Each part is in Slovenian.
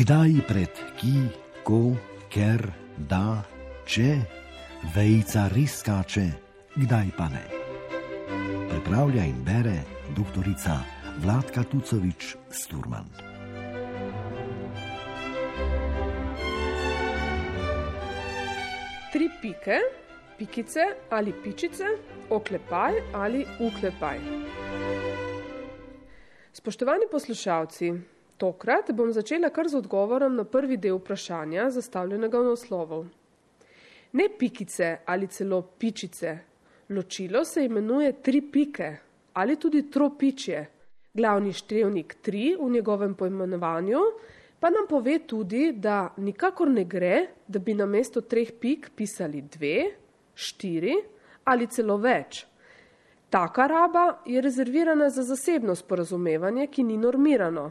Kdaj pred ki, ko, ker, da, če, vejca res skače, kdaj pa ne. Pripravlja in bere doktorica Vladka Tucovič Sturman. Tri pike, pikice ali pičice, oklepaj ali uklepaj. Spoštovani poslušalci, Tokrat bom začela kar z odgovorom na prvi del vprašanja, zastavljenega v naslovu. Ne pikice ali celo pičice, ločilo se imenuje tri pike ali tudi tropičje. Glavni števnik tri v njegovem poimenovanju pa nam pove tudi, da nikakor ne gre, da bi na mesto treh pik pisali dve, štiri ali celo več. Taka raba je rezervirana za zasebno sporazumevanje, ki ni normirano.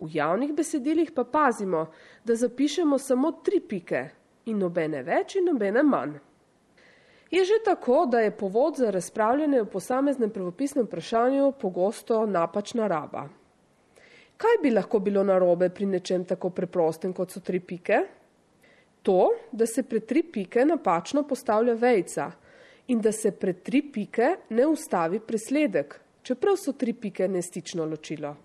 V javnih besedilih pa pazimo, da zapišemo samo tri pike in nobene več in nobene manj. Je že tako, da je povod za razpravljanje o posameznem pravopisnem vprašanju pogosto napačna raba. Kaj bi lahko bilo narobe pri nečem tako preprostem, kot so tri pike? To, da se pred tri pike napačno postavlja vejca in da se pred tri pike ne ustavi presledek, čeprav so tri pike nestično ločilo.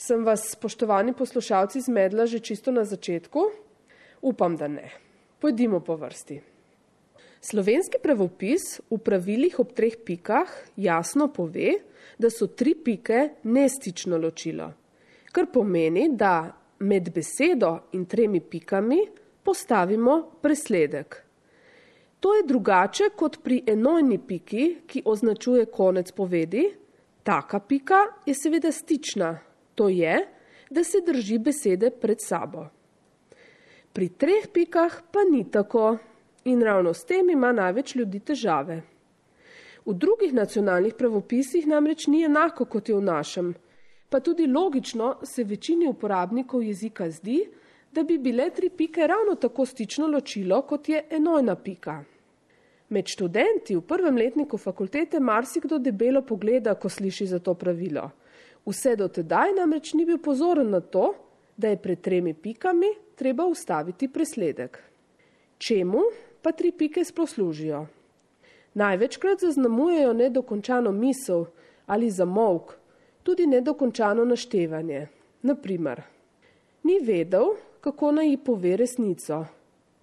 Sem vas, spoštovani poslušalci, zmedla že čisto na začetku? Upam, da ne. Pojdimo po vrsti. Slovenski pravopis v pravilih ob treh pikah jasno pove, da so tri pike nestično ločilo, kar pomeni, da med besedo in tremi pikami postavimo presledek. To je drugače kot pri enojni piki, ki označuje konec povedi. Taka pika je seveda stična, to je, da se drži besede pred sabo. Pri treh pikah pa ni tako in ravno s tem ima največ ljudi težave. V drugih nacionalnih pravopisih namreč ni enako kot je v našem, pa tudi logično se večini uporabnikov jezika zdi, da bi bile tri pike ravno tako stično ločilo, kot je enojna pika. Med študenti v prvem letniku fakultete marsikdo debelo pogleda, ko sliši za to pravilo. Vse do tedaj namreč ni bil pozoren na to, da je pred tremi pikami treba ustaviti presledek. Čemu pa tri pike sploh služijo? Največkrat zaznamujejo nedokončano misel ali zamolk, tudi nedokončano naštevanje. Naprimer, ni vedel, kako naj ji pove resnico.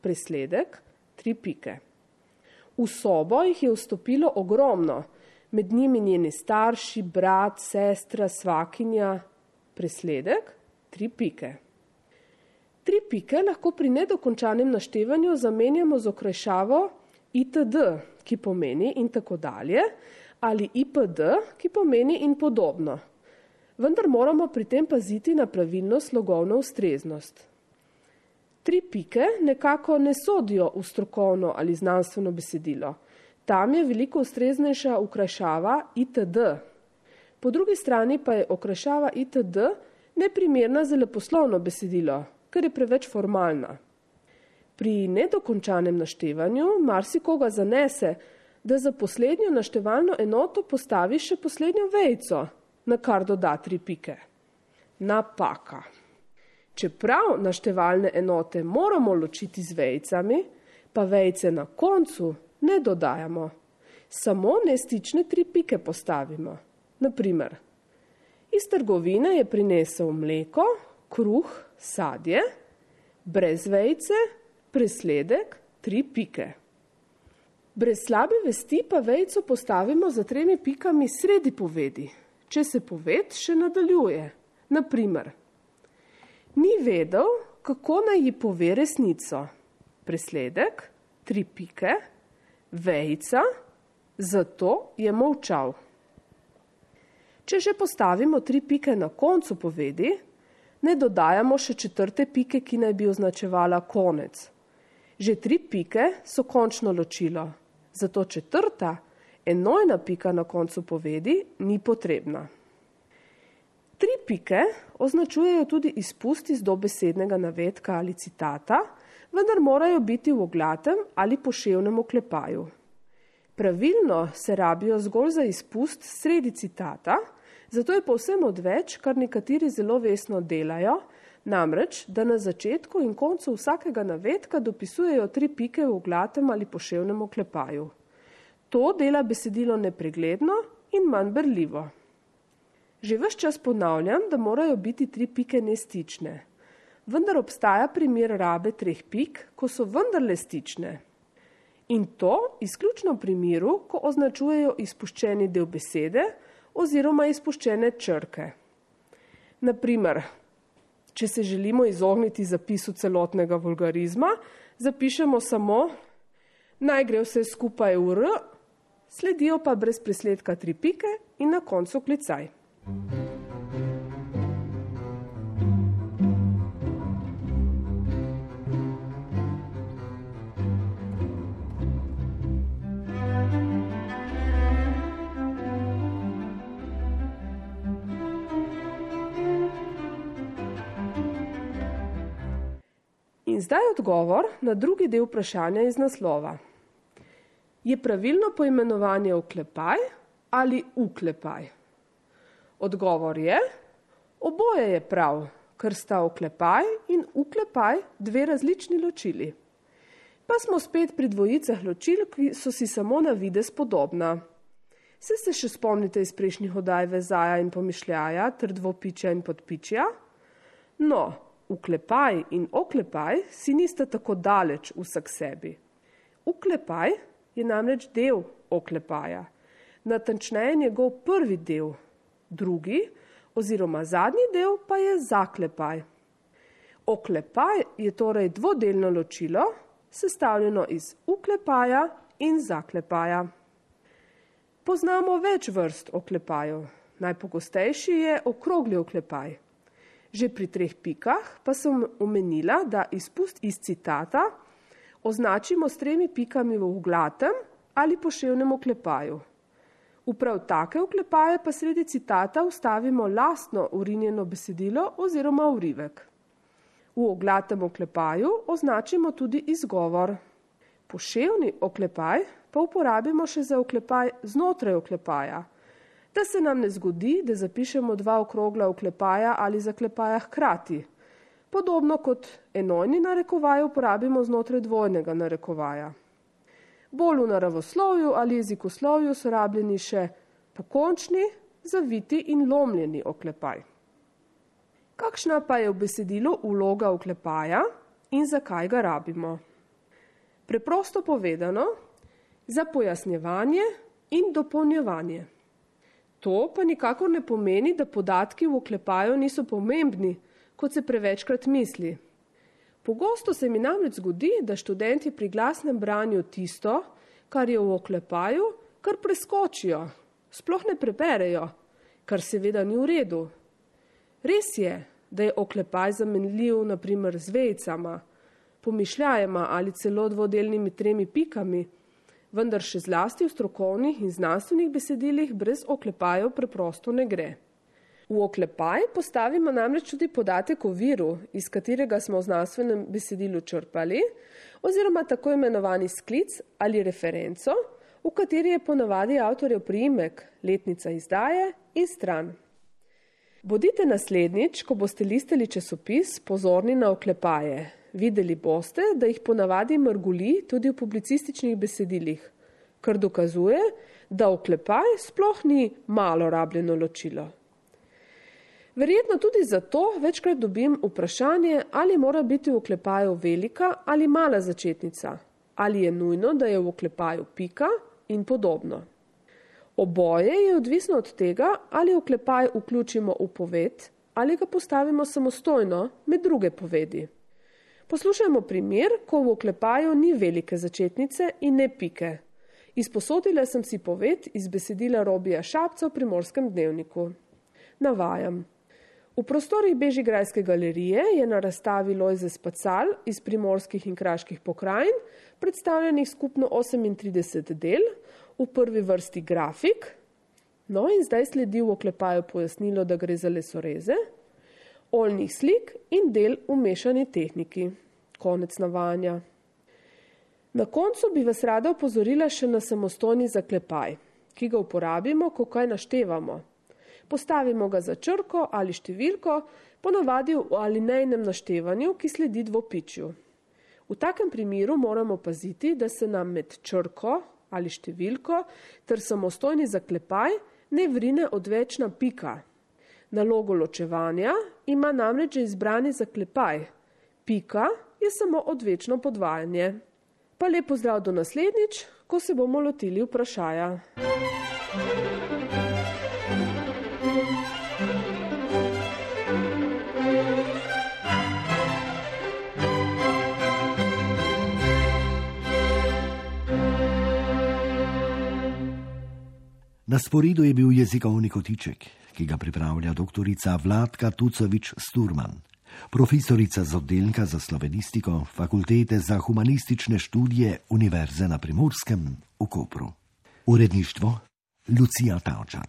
Presledek, tri pike. V sobo jih je vstopilo ogromno, med njimi njeni starši, brat, sestra, svakinja, presledek, tri pike. Tri pike lahko pri nedokončanem naštevanju zamenjamo z okrajšavo itd, ki pomeni in tako dalje, ali ipd, ki pomeni in podobno. Vendar moramo pri tem paziti na pravilno slogovno ustreznost. Tri pike nekako ne sodijo v strokovno ali znanstveno besedilo. Tam je veliko ustreznejša okrašava itd. Po drugi strani pa je okrašava itd. neprimerna za leposlovno besedilo, ker je preveč formalna. Pri nedokončanem naštevanju marsikoga zanese, da za poslednjo naštevalno enoto postavi še poslednjo vejco, na kar doda tri pike. Napaka. Čeprav naštevalne enote moramo ločiti z vejcami, pa vejce na koncu ne dodajamo, samo nestične tri pike postavimo. Naprimer, iz trgovine je prinesel mleko, kruh, sadje, brez vejce, presledek, tri pike. Brez slabe vesti pa vejco postavimo za tremi pikami sredi povedi, če se poved še nadaljuje. Naprimer, ni vedel, kako naj ji pove resnico. Presledek, tri pike, vejca, zato je molčal. Če že postavimo tri pike na koncu povedi, ne dodajamo še četrte pike, ki naj bi označevala konec. Že tri pike so končno ločilo, zato četrta, enojna pika na koncu povedi ni potrebna. Tri pike označujejo tudi izpust iz dobesednega navedka ali citata, vendar morajo biti v oglatem ali poševnem oklepaju. Pravilno se rabijo zgolj za izpust sredi citata, zato je povsem odveč, kar nekateri zelo vesno delajo, Namreč, da na začetku in koncu vsakega navedka dopisujejo tri pike v oglatem ali poševnem oklepaju. To dela besedilo nepregledno in manj brljivo. Že vse čas ponavljam, da morajo biti tri pike nestične. Vendar obstaja primer rabe treh pik, ko so vendarle stične. In to izključno v primeru, ko označujejo izpuščeni del besede oziroma izpuščene črke. Naprimer, če se želimo izogniti zapisu celotnega vulgarizma, zapišemo samo naj gre vse skupaj v R, sledijo pa brez presledka tri pike in na koncu klicaj. In zdaj odgovor na drugi del vprašanja iz naslova. Je pravilno poimenovanje oklepaj ali uklepaj? Odgovor je, oboje je prav, ker sta oklepaj in uklepaj dve različni ločili. Pa smo spet pri dvojicah ločil, ki so si samo na vides podobna. Se se še spomnite iz prejšnjih oddaj vezaja in pomišljaja ter dvopičja in podpičja? No, uklepaj in oklepaj si nista tako daleč vsak sebi. Uklepaj je namreč del oklepaja, natančneje njegov prvi del, drugi oziroma zadnji del pa je zaklepaj. Oklepaj je torej dvodelno ločilo, sestavljeno iz uklepaja in zaklepaja. Poznamo več vrst oklepajev. Najpogostejši je okrogli oklepaj. Že pri treh pikah pa sem omenila, da izpust iz citata označimo s tremi pikami v uglatem ali poševnem oklepaju. V prav take oklepaje pa sredi citata ustavimo lastno urinjeno besedilo oziroma urivek. V oglatem oklepaju označimo tudi izgovor. Poševni oklepaj pa uporabimo še za oklepaj znotraj oklepaja, da se nam ne zgodi, da zapišemo dva okrogla oklepaja ali zaklepaja hkrati, podobno kot enojni narekovaj uporabimo znotraj dvojnega narekovaja. Bolj v naravoslovju ali jezikoslovju so rabljeni še pokončni, zaviti in lomljeni oklepaj. Kakšna pa je v besedilu vloga oklepaja in zakaj ga rabimo? Preprosto povedano, za pojasnjevanje in dopolnjevanje. To pa nikakor ne pomeni, da podatki v oklepaju niso pomembni, kot se prevečkrat misli. Pogosto se mi namreč zgodi, da študenti pri glasnem branju tisto, kar je v oklepaju, kar preskočijo, sploh ne preberejo, kar seveda ni v redu. Res je, da je oklepaj zamenljiv naprimer z vejcama, pomišljajema ali celo dvodelnimi tremi pikami, vendar še zlasti v strokovnih in znanstvenih besedilih brez oklepajev preprosto ne gre. V oklepaj postavimo namreč tudi podatek o viru, iz katerega smo v znanstvenem besedilu črpali, oziroma tako imenovani sklic ali referenco, v kateri je ponavadi avtorjev priimek, letnica izdaje in stran. Bodite naslednjič, ko boste listali časopis, pozorni na oklepaje. Videli boste, da jih ponavadi mrguli tudi v publicističnih besedilih, kar dokazuje, da oklepaj sploh ni malo rabljeno ločilo. Verjetno tudi zato večkrat dobim vprašanje, ali mora biti v oklepaju velika ali mala začetnica, ali je nujno, da je v oklepaju pika in podobno. Oboje je odvisno od tega, ali oklepaj vključimo v poved ali ga postavimo samostojno med druge povedi. Poslušajmo primer, ko v oklepaju ni velike začetnice in ne pike. Izposodila sem si poved iz besedila Robija Šapca v primorskem dnevniku. Navajam. V prostorih Bežigrajske galerije je na razstavi Lojze Spacal iz primorskih in kraških pokrajin predstavljenih skupno 38 del, v prvi vrsti grafik, no in zdaj sledi v oklepaju pojasnilo, da gre za lesoreze, oljnih slik in del v mešani tehniki. Konec navajanja. Na koncu bi vas rada opozorila še na samostojni zaklepaj, ki ga uporabimo, ko kaj naštevamo. Postavimo ga za črko ali številko, ponavadi v alinejnem naštevanju, ki sledi dvopičju. V takem primeru moramo paziti, da se nam med črko ali številko ter samostojni zaklepaj ne vrine odvečna pika. Nalogo ločevanja ima namreč izbrani zaklepaj. Pika je samo odvečno podvajanje. Pa lepo zdrav do naslednjič, ko se bomo lotili vprašanja. Na sporedu je bil jezikovni kotiček, ki ga pripravlja dr. Vladka Tucovič Sturman, profesorica z oddelka za slovenistiko Fakultete za humanistične študije Univerze na Primorskem v Kopru. Uredništvo Lucija Tavčar.